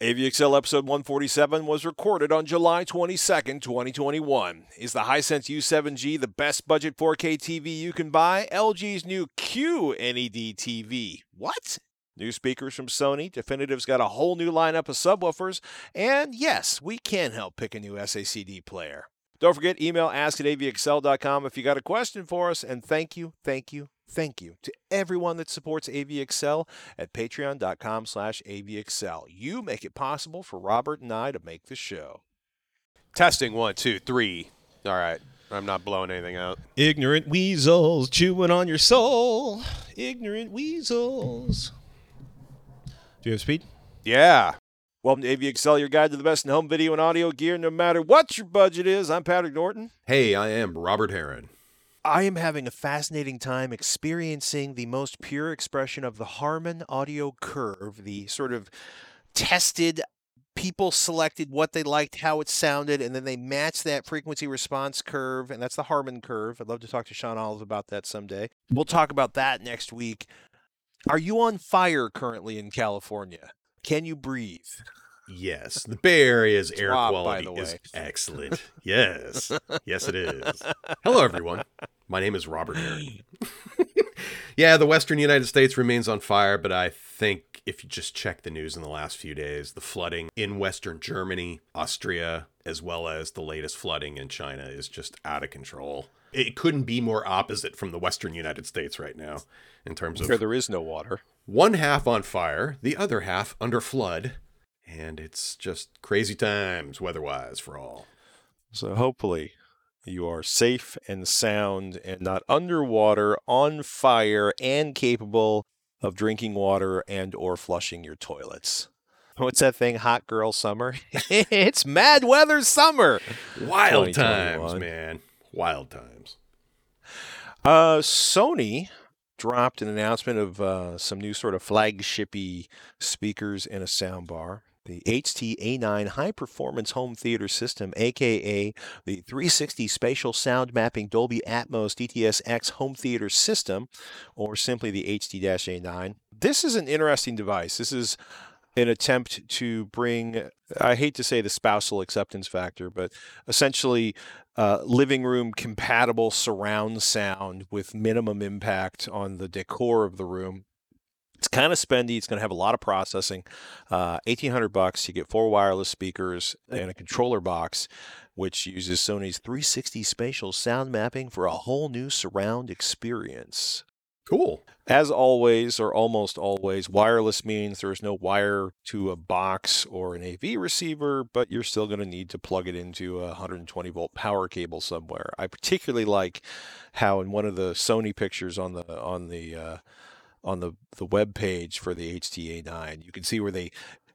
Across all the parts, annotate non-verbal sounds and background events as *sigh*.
AVXL episode 147 was recorded on July 22nd, 2021. Is the Hisense U7G the best budget 4K TV you can buy? LG's new QNED TV. What? New speakers from Sony. Definitive's got a whole new lineup of subwoofers. And yes, we can help pick a new SACD player. Don't forget, email ask at avxl.com if you got a question for us. And thank you, thank you, thank you to everyone that supports AVXL at patreon.com slash AVXL. You make it possible for Robert and I to make the show. Testing one, two, three. All right. I'm not blowing anything out. Ignorant weasels chewing on your soul. Ignorant weasels. Do you have speed? Yeah. Welcome to AVXL, your guide to the best in home video and audio gear, no matter what your budget is. I'm Patrick Norton. Hey, I am Robert Heron. I am having a fascinating time experiencing the most pure expression of the Harman audio curve, the sort of tested people selected what they liked, how it sounded, and then they matched that frequency response curve, and that's the Harman curve. I'd love to talk to Sean Olive about that someday. We'll talk about that next week. Are you on fire currently in California? Can you breathe? Yes, the Bay Area's air by quality is excellent. Yes, yes, it is. *laughs* Hello, everyone. My name is Robert *gasps* yeah, the Western United States remains on fire, but I think if you just check the news in the last few days, the flooding in Western Germany, Austria, as well as the latest flooding in China is just out of control. It couldn't be more opposite from the Western United States right now in terms of there is no water. one half on fire, the other half under flood, and it's just crazy times weather-wise for all. So hopefully you are safe and sound and not underwater, on fire, and capable of drinking water and or flushing your toilets. *laughs* What's that thing? Hot girl summer? *laughs* it's mad weather summer. Wild times, man. Wild times. Uh, Sony dropped an announcement of uh, some new sort of flagshipy speakers and a soundbar. The HT-A9 High Performance Home Theater System, aka the 360 Spatial Sound Mapping Dolby Atmos DTS-X Home Theater System, or simply the HT-A9. This is an interesting device. This is an attempt to bring, I hate to say the spousal acceptance factor, but essentially uh, living room compatible surround sound with minimum impact on the decor of the room. It's kind of spendy. It's going to have a lot of processing. Uh, Eighteen hundred bucks. You get four wireless speakers and a controller box, which uses Sony's 360 spatial sound mapping for a whole new surround experience. Cool. As always, or almost always, wireless means there's no wire to a box or an AV receiver, but you're still going to need to plug it into a 120 volt power cable somewhere. I particularly like how in one of the Sony pictures on the on the uh, on the the web page for the HTA9, you can see where they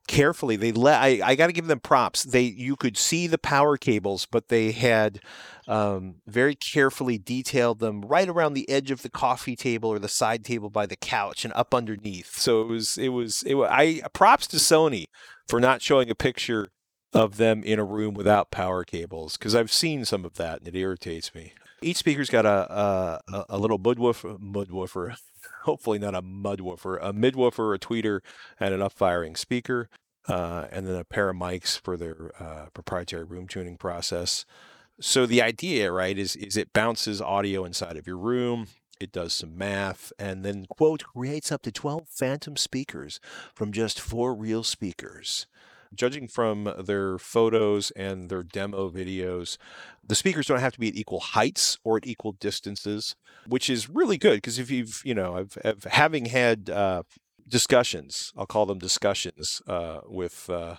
carefully they let I, I got to give them props. They you could see the power cables but they had um, very carefully detailed them right around the edge of the coffee table or the side table by the couch and up underneath. So it was it was it was i props to sony for not showing a picture of them in a room without power cables because i've seen some of that and it irritates me each speaker's got a a, a little mudwoofer mudwoofer *laughs* hopefully not a mudwoofer a midwoofer a tweeter and an upfiring speaker uh, and then a pair of mics for their uh, proprietary room tuning process so the idea, right, is is it bounces audio inside of your room. It does some math and then quote creates up to 12 phantom speakers from just four real speakers. Judging from their photos and their demo videos, the speakers don't have to be at equal heights or at equal distances, which is really good because if you've, you know, I've, I've having had uh, discussions, I'll call them discussions uh, with uh,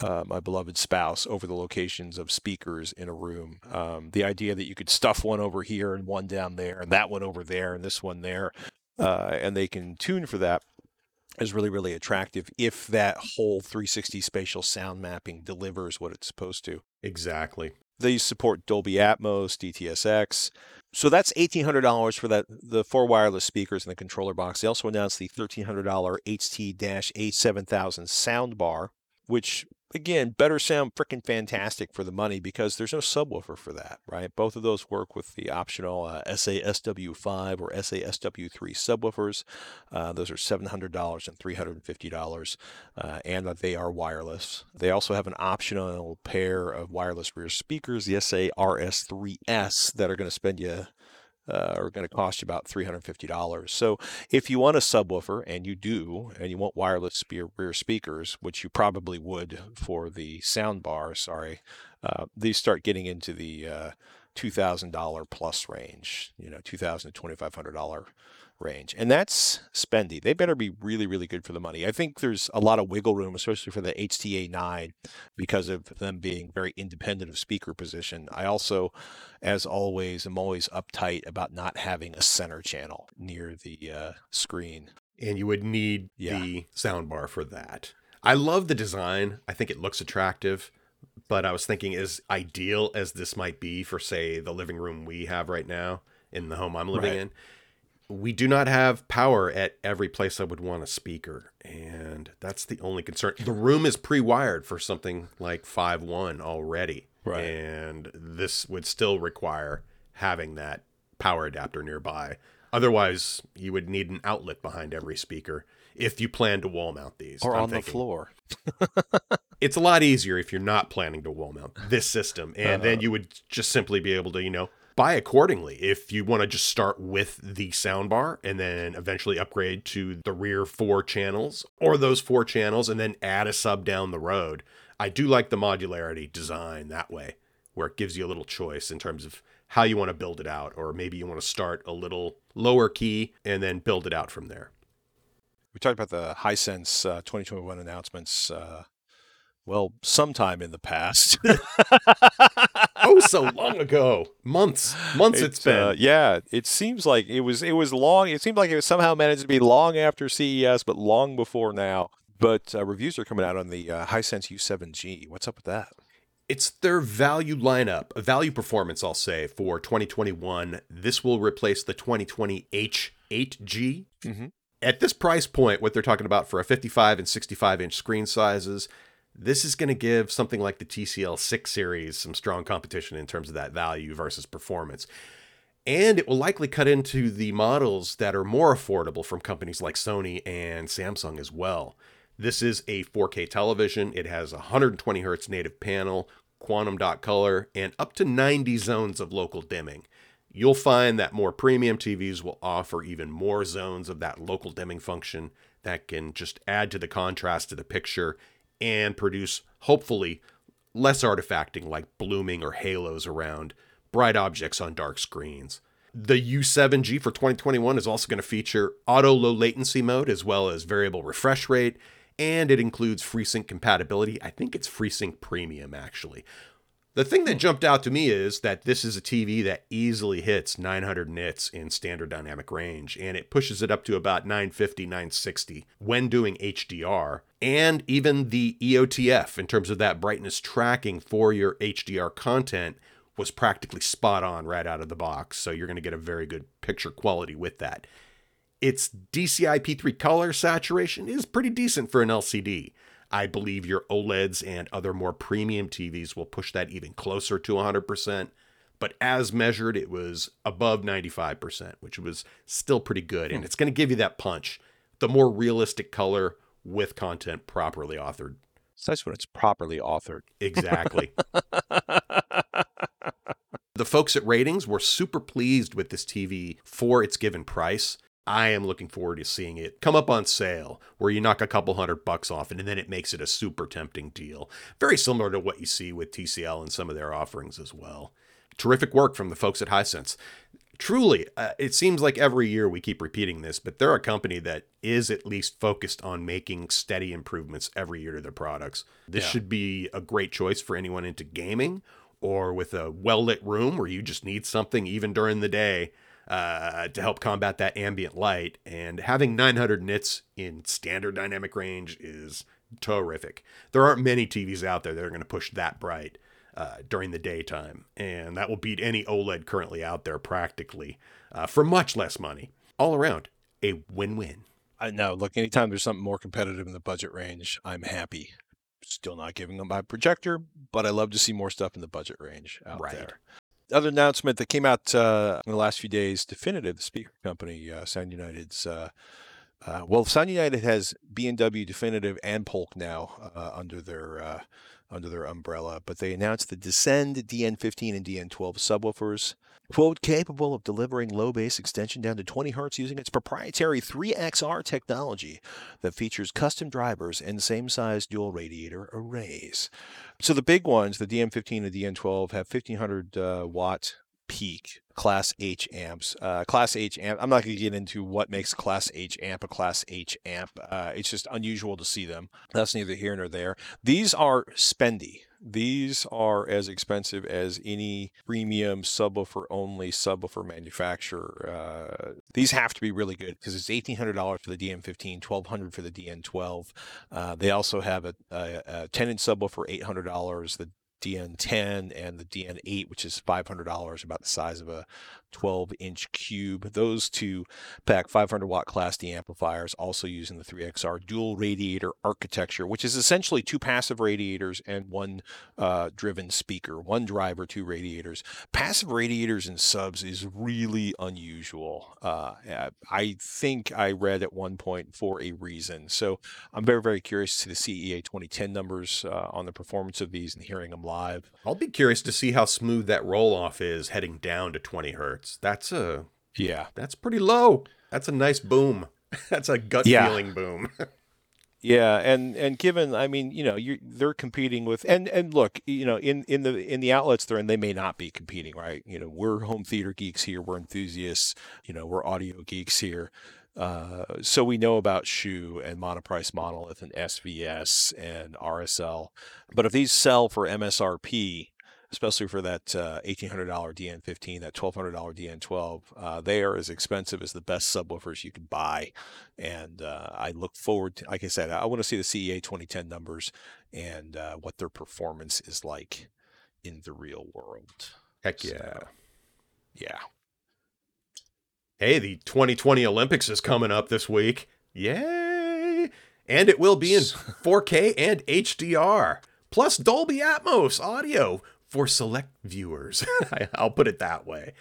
uh, my beloved spouse over the locations of speakers in a room. Um, the idea that you could stuff one over here and one down there, and that one over there, and this one there, uh, and they can tune for that is really, really attractive if that whole 360 spatial sound mapping delivers what it's supposed to. Exactly. They support Dolby Atmos, DTSX. So that's $1,800 for that the four wireless speakers and the controller box. They also announced the $1,300 HT-A7000 soundbar, which again, better sound freaking fantastic for the money because there's no subwoofer for that, right? Both of those work with the optional uh, SA-SW5 or SA-SW3 subwoofers. Uh, those are $700 and $350, uh, and they are wireless. They also have an optional pair of wireless rear speakers, the SA-RS3S, that are going to spend you uh, are going to cost you about $350. So if you want a subwoofer, and you do, and you want wireless rear speakers, which you probably would for the sound bar, sorry, uh, these start getting into the uh, $2,000 plus range, you know, 2,000 to $2,500 range. And that's spendy. They better be really, really good for the money. I think there's a lot of wiggle room, especially for the HTA 9, because of them being very independent of speaker position. I also, as always, am always uptight about not having a center channel near the uh, screen. And you would need Yeah. the soundbar for that. I love the design. I think it looks attractive. But I was thinking, as ideal as this might be for, say, the living room we have right now in the home I'm living Right. in, we do not have power at every place I would want a speaker. And that's the only concern. The room is pre wired for something like five one already. Right. And this would still require having that power adapter nearby. Otherwise, you would need an outlet behind every speaker if you plan to wall mount these. Or I'm on the floor. *laughs* It's a lot easier if you're not planning to wall mount this system. And Uh-huh. then you would just simply be able to, you know, buy accordingly. If you want to just start with the soundbar and then eventually upgrade to the rear four channels or those four channels and then add a sub down the road. I do like the modularity design that way, where it gives you a little choice in terms of how you want to build it out. Or maybe you want to start a little lower key and then build it out from there. We talked about the Hisense uh, 2021 announcements. Uh, well, sometime in the past. *laughs* *laughs* oh, so long ago. Months. Months it's been. uh, yeah, it seems like it was it was long. It seemed like it was somehow managed to be long after CES, but long before now. But uh, reviews are coming out on the uh, Hisense U7G. What's up with that? It's their value lineup, a value performance, I'll say, for 2021. This will replace the 2020 H8G. Mhm. At this price point, what they're talking about for a 55 and 65 inch screen sizes, this is going to give something like the TCL 6 series some strong competition in terms of that value versus performance. And it will likely cut into the models that are more affordable from companies like Sony and Samsung as well. This is a 4K television. It has a 120 hertz native panel, quantum dot color, and up to 90 zones of local dimming. You'll find that more premium TVs will offer even more zones of that local dimming function that can just add to the contrast to the picture and produce, hopefully, less artifacting like blooming or halos around bright objects on dark screens. The U7G for 2021 is also going to feature auto low latency mode as well as variable refresh rate, and it includes FreeSync compatibility. I think it's FreeSync Premium actually. The thing that hmm. jumped out to me is that this is a TV that easily hits 900 nits in standard dynamic range, and it pushes it up to about 950, 960 when doing HDR, and even the EOTF in terms of that brightness tracking for your HDR content was practically spot on right out of the box. So you're going to get a very good picture quality with that. Its DCI-P3 color saturation is pretty decent for an LCD. I believe your OLEDs and other more premium TVs will push that even closer to 100%, but as measured, it was above 95%, which was still pretty good. And hmm. it's going to give you that punch, the more realistic color with content properly authored. So that's when it's properly authored. Exactly. *laughs* the folks at RTINGS were super pleased with this TV for its given price. I am looking forward to seeing it come up on sale where you knock a couple hundred bucks off and then it makes it a super tempting deal. Very similar to what you see with TCL and some of their offerings as well. Terrific work from the folks at Hisense. Truly, uh, it seems like every year we keep repeating this, but they're a company that is at least focused on making steady improvements every year to their products. This Yeah. should be a great choice for anyone into gaming or with a well lit room where you just need something even during the day uh, to help combat that ambient light. And having 900 nits in standard dynamic range is terrific. There aren't many TVs out there that are going to push that bright uh, during the daytime, and that will beat any OLED currently out there practically uh, for much less money. All around, a win win. I know. Look, anytime there's something more competitive in the budget range, I'm happy. Still not giving them my projector, but I love to see more stuff in the budget range out Right. there. Other announcement that came out uh, in the last few days, definitive, the speaker company, uh, Sound United's. Uh, uh, well, Sound United has B&W Definitive and Polk now uh, under their uh, under their umbrella, but they announced the Descend DN15 and DN12 subwoofers, quote, capable of delivering low bass extension down to 20 hertz using its proprietary 3XR technology that features custom drivers and same size dual radiator arrays. So the big ones, the DN15 and DN12, have 1500 uh, watt peak class H amps. Uh, class H amp. I'm not going to get into what makes class H amp a class H amp. Uh, it's just unusual to see them. That's neither here nor there. These are spendy. These are as expensive as any premium subwoofer only subwoofer manufacturer. Uh, these have to be really good because it's eighteen hundred dollars for the DN15, twelve hundred for the DN12. Uh, they also have a, a, ten inch subwoofer, eight hundred dollars. The DN10 and the DN8, which is $500, about the size of a 12 inch cube. Those two pack 500 watt class D amplifiers, also using the 3XR dual radiator architecture, which is essentially two passive radiators and one uh, driven speaker, one driver, two radiators. Passive radiators in subs is really unusual. Uh, I think I read at one point for a reason. So I'm very, very curious to see the CEA 2010 numbers uh, on the performance of these and hearing them I'll be curious to see how smooth that roll off is heading down to 20 hertz. That's a Yeah. that's pretty low. That's a nice boom. *laughs* That's a gut Yeah. feeling boom. *laughs* Yeah, and and given, I mean, you know, you they're competing with, and and look, you know, in in the in the outlets they're in, they may not be competing, right? You know, we're home theater geeks here, we're enthusiasts, you know, we're audio geeks here, uh, so we know about Hsu and Monoprice Monolith and SVS and RSL, but if these sell for MSRP, especially for that uh, $1,800 DN15, that $1,200 DN12, uh, they are as expensive as the best subwoofers you can buy. And uh, I look forward to, like I said, I want to see the CEA 2010 numbers and uh, what their performance is like in the real world. Heck So, yeah. Hey, the 2020 Olympics is coming up this week. Yay! And it will be in 4K *laughs* and HDR, plus Dolby Atmos audio for select viewers. *laughs* I'll put it that way.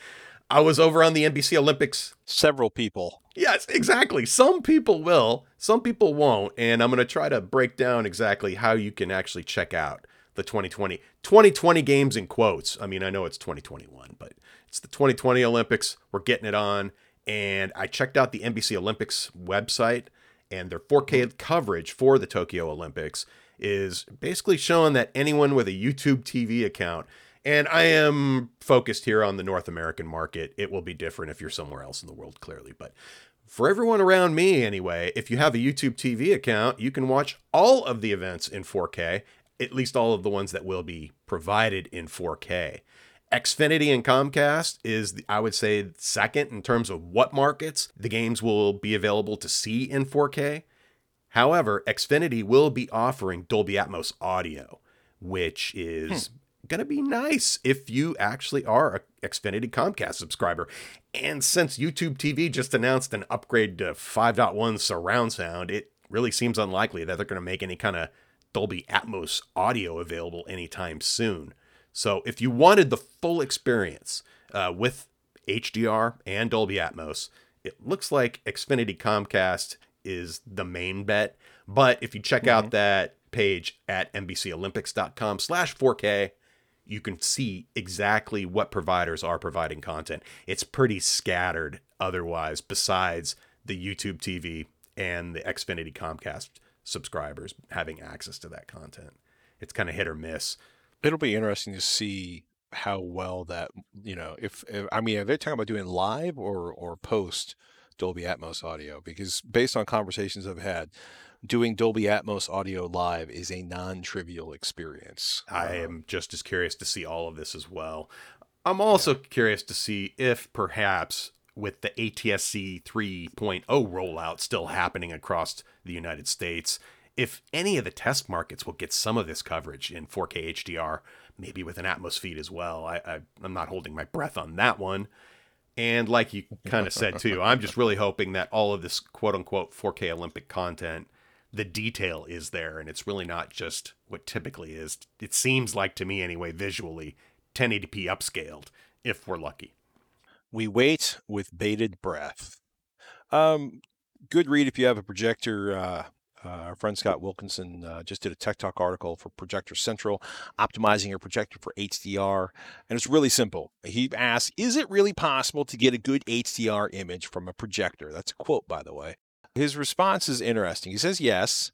I was over on the NBC Olympics. Several people. Yes, exactly. Some people will, some people won't. And I'm going to try to break down exactly how you can actually check out the 2020 2020 games in quotes. I mean, I know it's 2021, but it's the 2020 Olympics. We're getting it on. And I checked out the NBC Olympics website, and their 4K mm-hmm. coverage for the Tokyo Olympics is basically showing that anyone with a YouTube TV account, and I am focused here on the North American market, it will be different if you're somewhere else in the world, clearly. But for everyone around me, anyway, if you have a YouTube TV account, you can watch all of the events in 4K, at least all of the ones that will be provided in 4K. Xfinity and Comcast is, the- I would say, second in terms of what markets the games will be available to see in 4K. However, Xfinity will be offering Dolby Atmos audio, which is hmm. going to be nice if you actually are a Xfinity Comcast subscriber. And since YouTube TV just announced an upgrade to 5.1 surround sound, it really seems unlikely that they're going to make any kind of Dolby Atmos audio available anytime soon. So if you wanted the full experience uh, with HDR and Dolby Atmos, it looks like Xfinity Comcast is the main bet. But if you check out that page at NBCOlympics.com slash 4K, you can see exactly what providers are providing content. It's pretty scattered otherwise, besides the YouTube TV and the Xfinity Comcast subscribers having access to that content. It's kind of hit or miss. It'll be interesting to see how well that, you know, if, if I mean, are they talking about doing live or, or post Dolby Atmos audio? Because based on conversations I've had, doing Dolby Atmos audio live is a non trivial experience. I Um, am just as curious to see all of this as well. I'm also curious to see if perhaps with the ATSC 3.0 rollout still happening across the United States, if any of the test markets will get some of this coverage in 4K HDR, maybe with an Atmos feed as well. I, I, I'm not holding my breath on that one. And like you kind of said too, I'm just really hoping that all of this quote unquote 4K Olympic content the detail is there and it's really not just what typically is. It seems like to me anyway, visually, 1080p upscaled if we're lucky. We wait with bated breath. Um, good read if you have a projector. Uh, uh, our friend Scott Wilkinson uh, just did a Tech Talk article for Projector Central, optimizing your projector for HDR. And it's really simple. He asks, Is it really possible to get a good HDR image from a projector? That's a quote, by the way. His response is interesting. He says, Yes,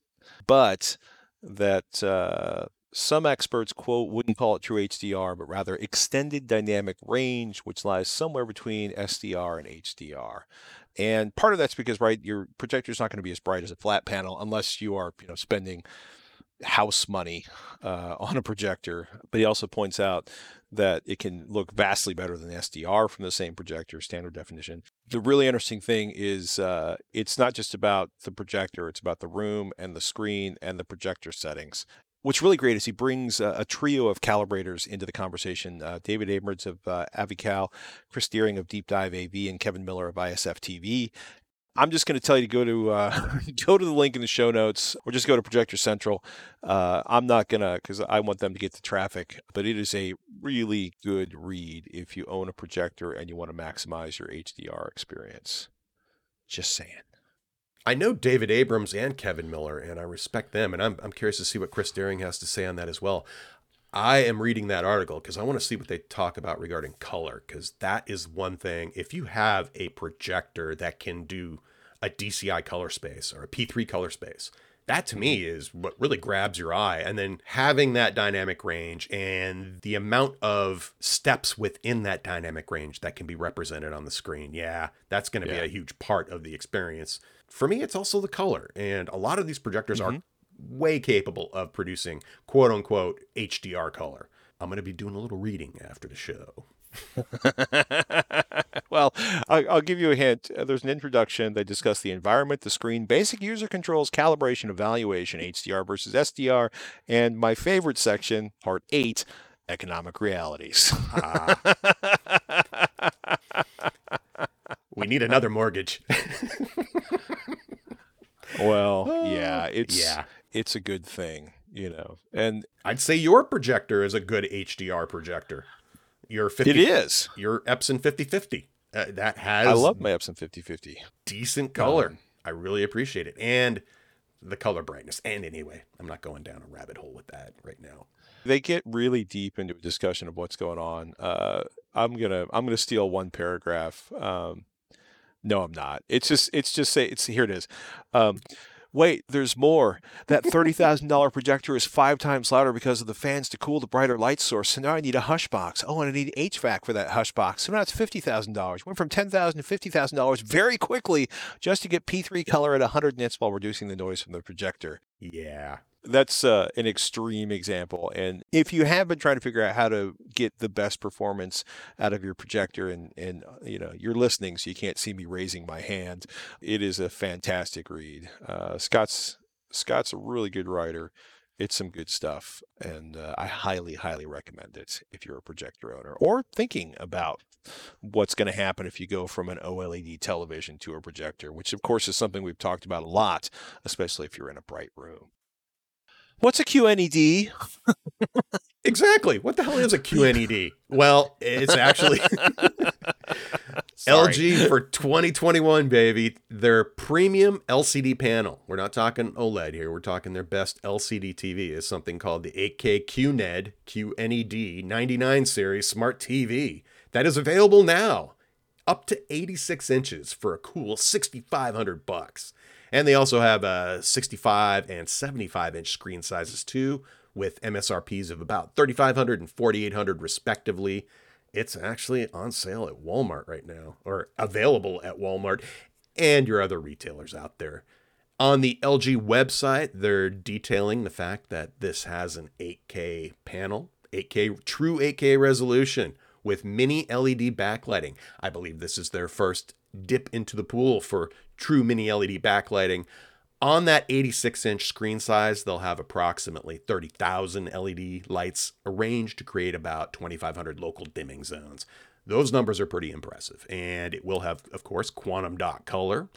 but that uh, some experts, quote, wouldn't call it true HDR, but rather extended dynamic range, which lies somewhere between SDR and HDR. And part of that's because, right, your projector is not going to be as bright as a flat panel unless you are, you know, spending house money uh, *laughs* on a projector. But he also points out that it can look vastly better than SDR from the same projector, standard definition. The really interesting thing is uh, it's not just about the projector, it's about the room and the screen and the projector settings what's really great is he brings a, a trio of calibrators into the conversation. Uh, David Abrams of uh, AviCal, Chris Deering of Deep Dive AV, and Kevin Miller of ISF TV. I'm just going to tell you to go to uh, *laughs* go to the link in the show notes, or just go to Projector Central. Uh, I'm not gonna because I want them to get the traffic, but it is a really good read if you own a projector and you want to maximize your HDR experience. Just saying. I know David Abrams and Kevin Miller, and I respect them. And I'm, I'm curious to see what Chris Deering has to say on that as well. I am reading that article because I want to see what they talk about regarding color, because that is one thing. If you have a projector that can do a DCI color space or a P3 color space, that to me is what really grabs your eye. And then having that dynamic range and the amount of steps within that dynamic range that can be represented on the screen. Yeah, that's going to Yeah. be a huge part of the experience. For me, it's also the color. And a lot of these projectors are mm-hmm. way capable of producing quote unquote HDR color. I'm going to be doing a little reading after the show. *laughs* *laughs* well, I'll, I'll give you a hint. Uh, There's an introduction. They discuss the environment, the screen, basic user controls, calibration, evaluation, HDR versus SDR, and my favorite section, part eight, economic realities. We need another mortgage. *laughs* well, *laughs* yeah, it's yeah. it's a good thing, you know, and I'd say your projector is a good HDR projector. Your 50, it is. Your Epson 5050. Uh, that has I love my Epson 5050. decent color. I really appreciate it. And the color brightness. And anyway, I'm not going down a rabbit hole with that right now. they get really deep into a discussion of what's going on. Uh, I'm gonna I'm gonna steal one paragraph. Um, no, I'm not. It's just it's just say it's here it is. Um, wait, there's more. That thirty thousand dollar projector is five times louder because of the fans to cool the brighter light source. So now I need a hush box. Oh, and I need HVAC for that hush box. So now it's fifty thousand dollars. Went from $10,000 to fifty thousand dollars very quickly just to get P3 color at hundred nits while reducing the noise from the projector Yeah. That's uh, an extreme example. And if you have been trying to figure out how to get the best performance out of your projector, and and uh, you know you're listening, so you can't see me raising my hand, it is a fantastic read. Uh, Scott's Scott's a really good writer. It's some good stuff, and uh, I highly, highly recommend it if you're a projector owner or thinking about what's going to happen if you go from an OLED television to a projector, which of course is something we've talked about a lot, especially if you're in a bright room. What's a QNED? *laughs* Exactly. What the hell is a QNED? well, it's actually *laughs* LG for 2021, baby. Their premium LCD panel. We're not talking OLED here. We're talking their best LCD TV is something called the 8K QNED QNED 99 series smart TV that is available now up to 86 inches for a cool 6500 bucks. And they also have uh, 65 and 75 inch screen sizes too with MSRPs of about 3500 and 4800 respectively. It's actually on sale at Walmart right now or available at Walmart and your other retailers out there. On the LG website, they're detailing the fact that this has an 8K panel, 8K true 8K resolution with mini LED backlighting. I believe this is their first dip into the pool for true mini LED backlighting. On that 86 inch screen size, they'll have approximately 30,000 LED lights arranged to create about 2,500 local dimming zones. Those numbers are pretty impressive. And it will have, of course, quantum dot color,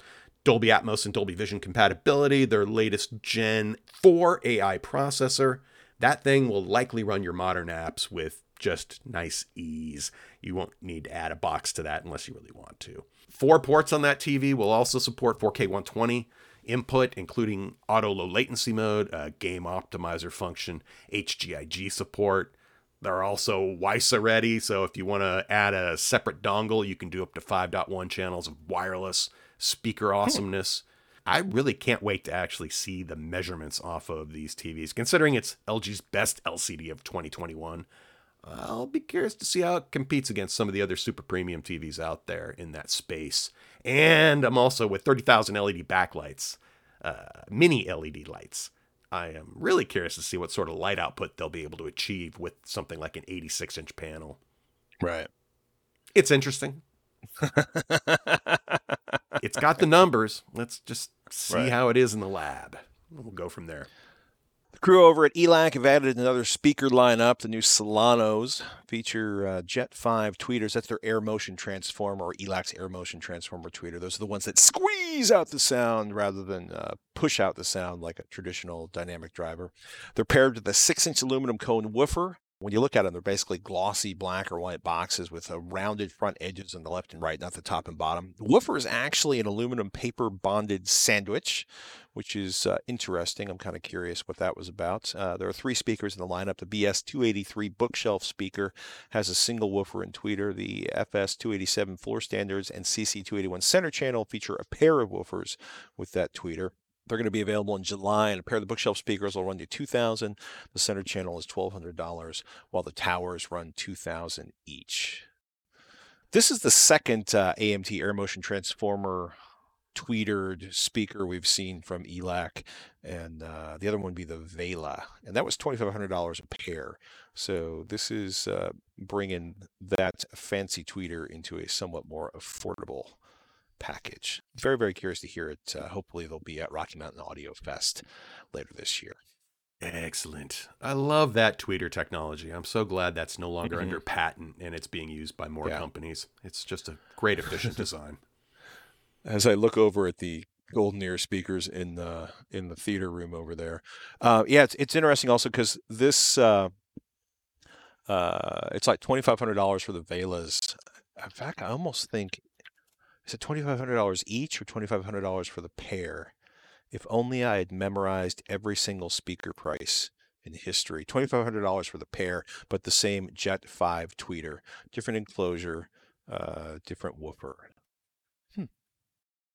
Dolby Atmos and Dolby Vision compatibility, their latest Gen 4 AI processor. That thing will likely run your modern apps with just nice ease. You won't need to add a box to that unless you really want to. Four ports on that TV will also support 4K 120 input, including auto low latency mode, a game optimizer function, HGIG support. They're also WISA ready, so if you want to add a separate dongle, you can do up to 5.1 channels of wireless speaker hmm. awesomeness. I really can't wait to actually see the measurements off of these TVs, considering it's LG's best LCD of 2021. I'll be curious to see how it competes against some of the other super premium TVs out there in that space. And I'm also with 30,000 LED backlights, uh, mini LED lights. I am really curious to see what sort of light output they'll be able to achieve with something like an 86 inch panel. Right. It's interesting. *laughs* it's got the numbers. Let's just see Right. how it is in the lab. We'll go from there. The crew over at ELAC have added another speaker lineup. The new Solanos feature uh, Jet 5 tweeters. That's their air motion transformer or ELAC's air motion transformer tweeter. Those are the ones that squeeze out the sound rather than uh, push out the sound like a traditional dynamic driver. They're paired with a 6 inch aluminum cone woofer. When you look at them, they're basically glossy black or white boxes with uh, rounded front edges on the left and right, not the top and bottom. The woofer is actually an aluminum paper bonded sandwich, which is uh, interesting. I'm kind of curious what that was about. Uh, there are three speakers in the lineup. The BS283 bookshelf speaker has a single woofer and tweeter. The FS287 floor standards and CC281 center channel feature a pair of woofers with that tweeter. They're going to be available in July, and a pair of the bookshelf speakers will run you 2000 The center channel is $1,200, while the towers run 2000 each. This is the second uh, AMT Air Motion Transformer tweetered speaker we've seen from ELAC, and uh, the other one would be the Vela, and that was $2,500 a pair. So this is uh, bringing that fancy tweeter into a somewhat more affordable package. Very, very curious to hear it. Uh, hopefully, they'll be at Rocky Mountain Audio Fest later this year. Excellent. I love that tweeter technology. I'm so glad that's no longer Mhm. under patent and it's being used by more Yeah. companies. It's just a great efficient *laughs* design. as I look over at the GoldenEar speakers in the in the theater room over there. Uh, yeah, it's it's interesting also because this uh, uh, it's like twenty five hundred dollars for the Velas. In fact, I almost think is it twenty five hundred dollars each or twenty five hundred dollars for the pair. If only I had memorized every single speaker price in history. Twenty five hundred dollars for the pair, but the same Jet Five tweeter, different enclosure, uh, different woofer.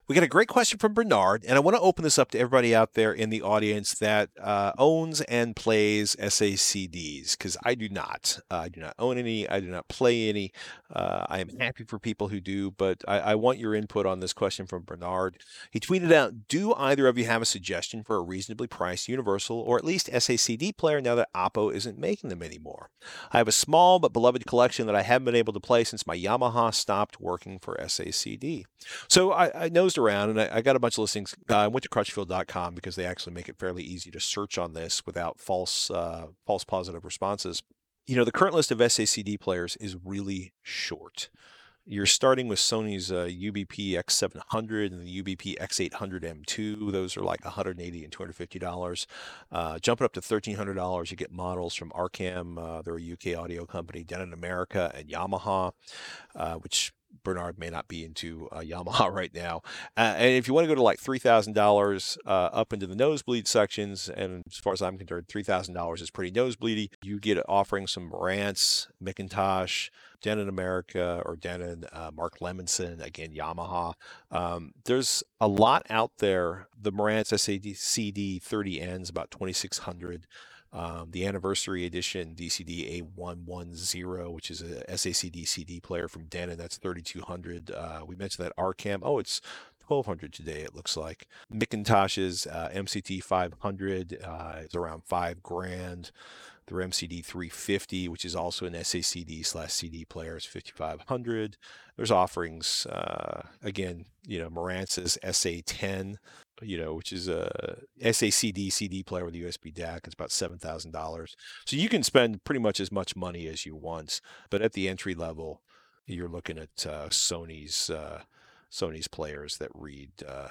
We got a great question from Bernard, and I want to open this up to everybody out there in the audience that uh, owns and plays SACDs, because I do not. Uh, I do not own any. I do not play any. Uh, I am happy for people who do, but I, I want your input on this question from Bernard. He tweeted out Do either of you have a suggestion for a reasonably priced Universal or at least SACD player now that Oppo isn't making them anymore? I have a small but beloved collection that I haven't been able to play since my Yamaha stopped working for SACD. So I, I nosed around and I, I got a bunch of listings. Uh, I went to crutchfield.com because they actually make it fairly easy to search on this without false uh, false positive responses. You know, the current list of SACD players is really short. You're starting with Sony's uh, UBP X700 and the UBP X800 M2. Those are like 180 and 250 dollars. Uh, jumping up to $1,300, you get models from Arcam, uh, they're a UK audio company, Denon America, and Yamaha, uh, which Bernard may not be into uh, Yamaha *laughs* right now. Uh, and if you want to go to like $3,000 uh, up into the nosebleed sections, and as far as I'm concerned, $3,000 is pretty nosebleedy, you get offering some Marantz, McIntosh, Denon America, or Denon, uh, Mark Levinson, again, Yamaha. Um, there's a lot out there. The Marantz SAD CD 30N is about 2600 um, the anniversary edition DCD A110, which is a SACD CD player from Denon, that's 3200. Uh, we mentioned that Arcam. Oh, it's 1200 today, it looks like. McIntosh's uh, MCT 500 uh, is around five grand. Their MCD 350, which is also an SACD slash CD player, is 5500. There's offerings, uh, again, you know, Marantz's SA10 you know, which is a SACD CD player with a USB DAC. It's about seven thousand dollars. So you can spend pretty much as much money as you want, but at the entry level, you're looking at uh, Sony's uh, Sony's players that read uh,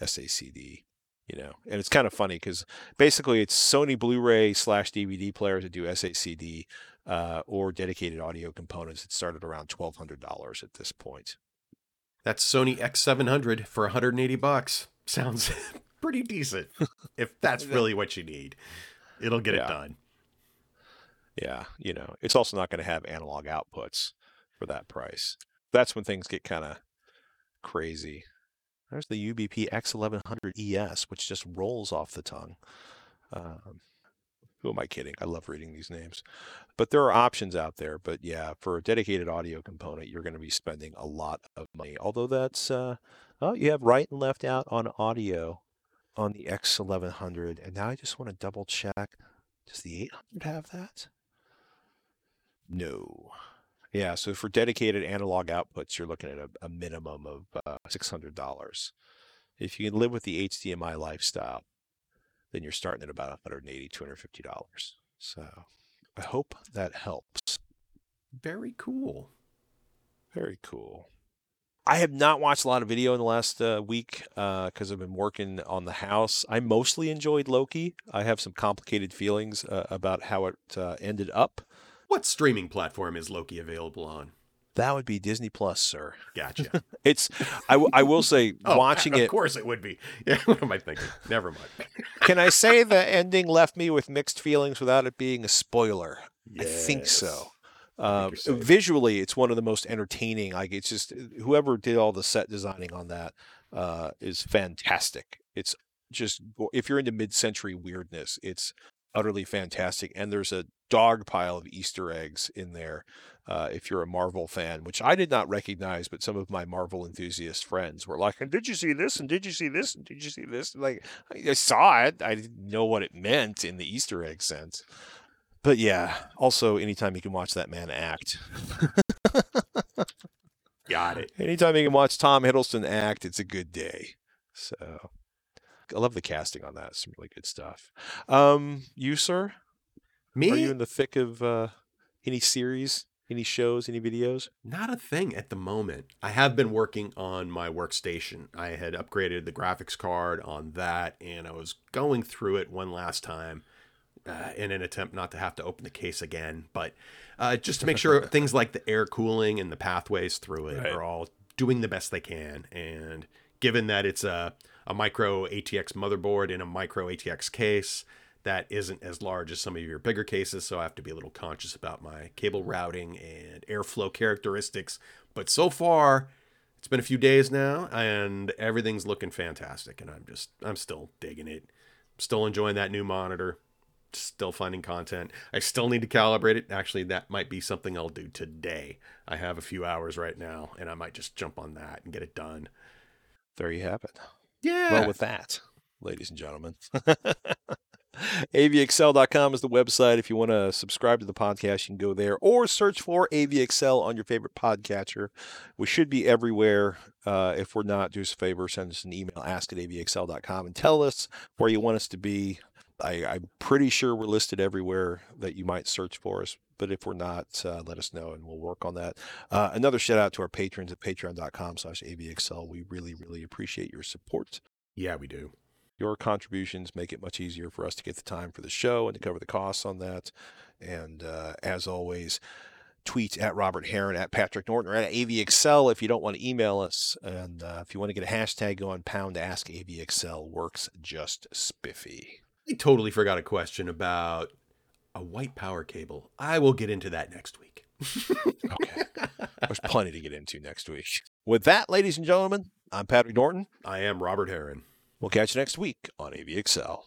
SACD. You know, and it's kind of funny because basically it's Sony Blu-ray slash DVD players that do SACD uh, or dedicated audio components that started around twelve hundred dollars at this point. That's Sony X700 for 180 bucks. Sounds *laughs* pretty decent. *laughs* if that's really what you need, it'll get Yeah. it done. Yeah, you know, it's also not going to have analog outputs for that price. That's when things get kind of crazy. There's the UBP X1100 ES, which just rolls off the tongue. Um, who am I kidding? I love reading these names. But there are options out there. But yeah, for a dedicated audio component, you're going to be spending a lot of money. Although that's, uh, oh, you have right and left out on audio on the X1100. And now I just want to double check. Does the 800 have that? No. Yeah, so for dedicated analog outputs, you're looking at a, a minimum of uh, $600. If you can live with the HDMI lifestyle, then you're starting at about $180, $250. So I hope that helps. Very cool. Very cool. I have not watched a lot of video in the last uh, week because I've been working on the house. I mostly enjoyed Loki. I have some complicated feelings uh, about how it uh, ended up. What streaming platform is Loki available on? That would be Disney Plus, sir. Gotcha. *laughs* It's I, w- I will say *laughs* Oh, *laughs* watching of it. Of course it would be. Yeah, what am I thinking? Never mind. Can I say the ending left me with mixed feelings without it being a spoiler? I think so. Safe. visually, it's one of the most entertaining. Like it's just whoever did all the set designing on that uh, is fantastic. It's just if you're into mid-century weirdness, it's utterly fantastic. And there's a dog pile of Easter eggs in there. Uh, if you're a Marvel fan, which I did not recognize, but some of my Marvel enthusiast friends were like, "And did you see this? And did you see this? And did you see this?" Like I I saw it. I didn't know what it meant in the Easter egg sense. But yeah, also anytime you can watch that man act, *laughs* Got it. anytime you can watch Tom Hiddleston act, it's a good day. So I love the casting on that. Some really good stuff. Um, you sir, Me? are you in the thick of uh, any series, any shows, any videos? Not a thing at the moment. I have been working on my workstation. I had upgraded the graphics card on that, and I was going through it one last time uh, in an attempt not to have to open the case again, but uh, just to make *laughs* sure things like the air cooling and the pathways through it Right. are all doing the best they can. And given that it's a, a micro ATX motherboard in a micro ATX case, that isn't as large as some of your bigger cases, so I have to be a little conscious about my cable routing and airflow characteristics. But so far, it's been a few days now, and everything's looking fantastic, and I'm just I'm still digging it. Still enjoying that new monitor. Still finding content. I still need to calibrate it. Actually, that might be something I'll do today. I have a few hours right now, and I might just jump on that and get it done. There you have it. Yeah. Well, with that, ladies and gentlemen, *laughs* avxl.com is the website. If you want to subscribe to the podcast, you can go there or search for AVXL on your favorite podcatcher. We should be everywhere. Uh, if we're not, do us a favor, send us an email, ask at avxl.com, and tell us where you want us to be. I, I'm pretty sure we're listed everywhere that you might search for us. But if we're not, uh, let us know and we'll work on that. Uh, another shout out to our patrons at patreon.com slash avxl. We really, really appreciate your support. yeah, we do. Your contributions make it much easier for us to get the time for the show and to cover the costs on that. And uh, as always, tweet at Robert Heron, at Patrick Norton, or at AVXL if you don't want to email us. And uh, if you want to get a hashtag going, pound ask AVXL works just spiffy. I totally forgot a question about a white power cable. I will get into that next week. *laughs* Okay. There's plenty to get into next week. With that, ladies and gentlemen, I'm Patrick Norton. I am Robert Heron. We'll catch you next week on AVXL.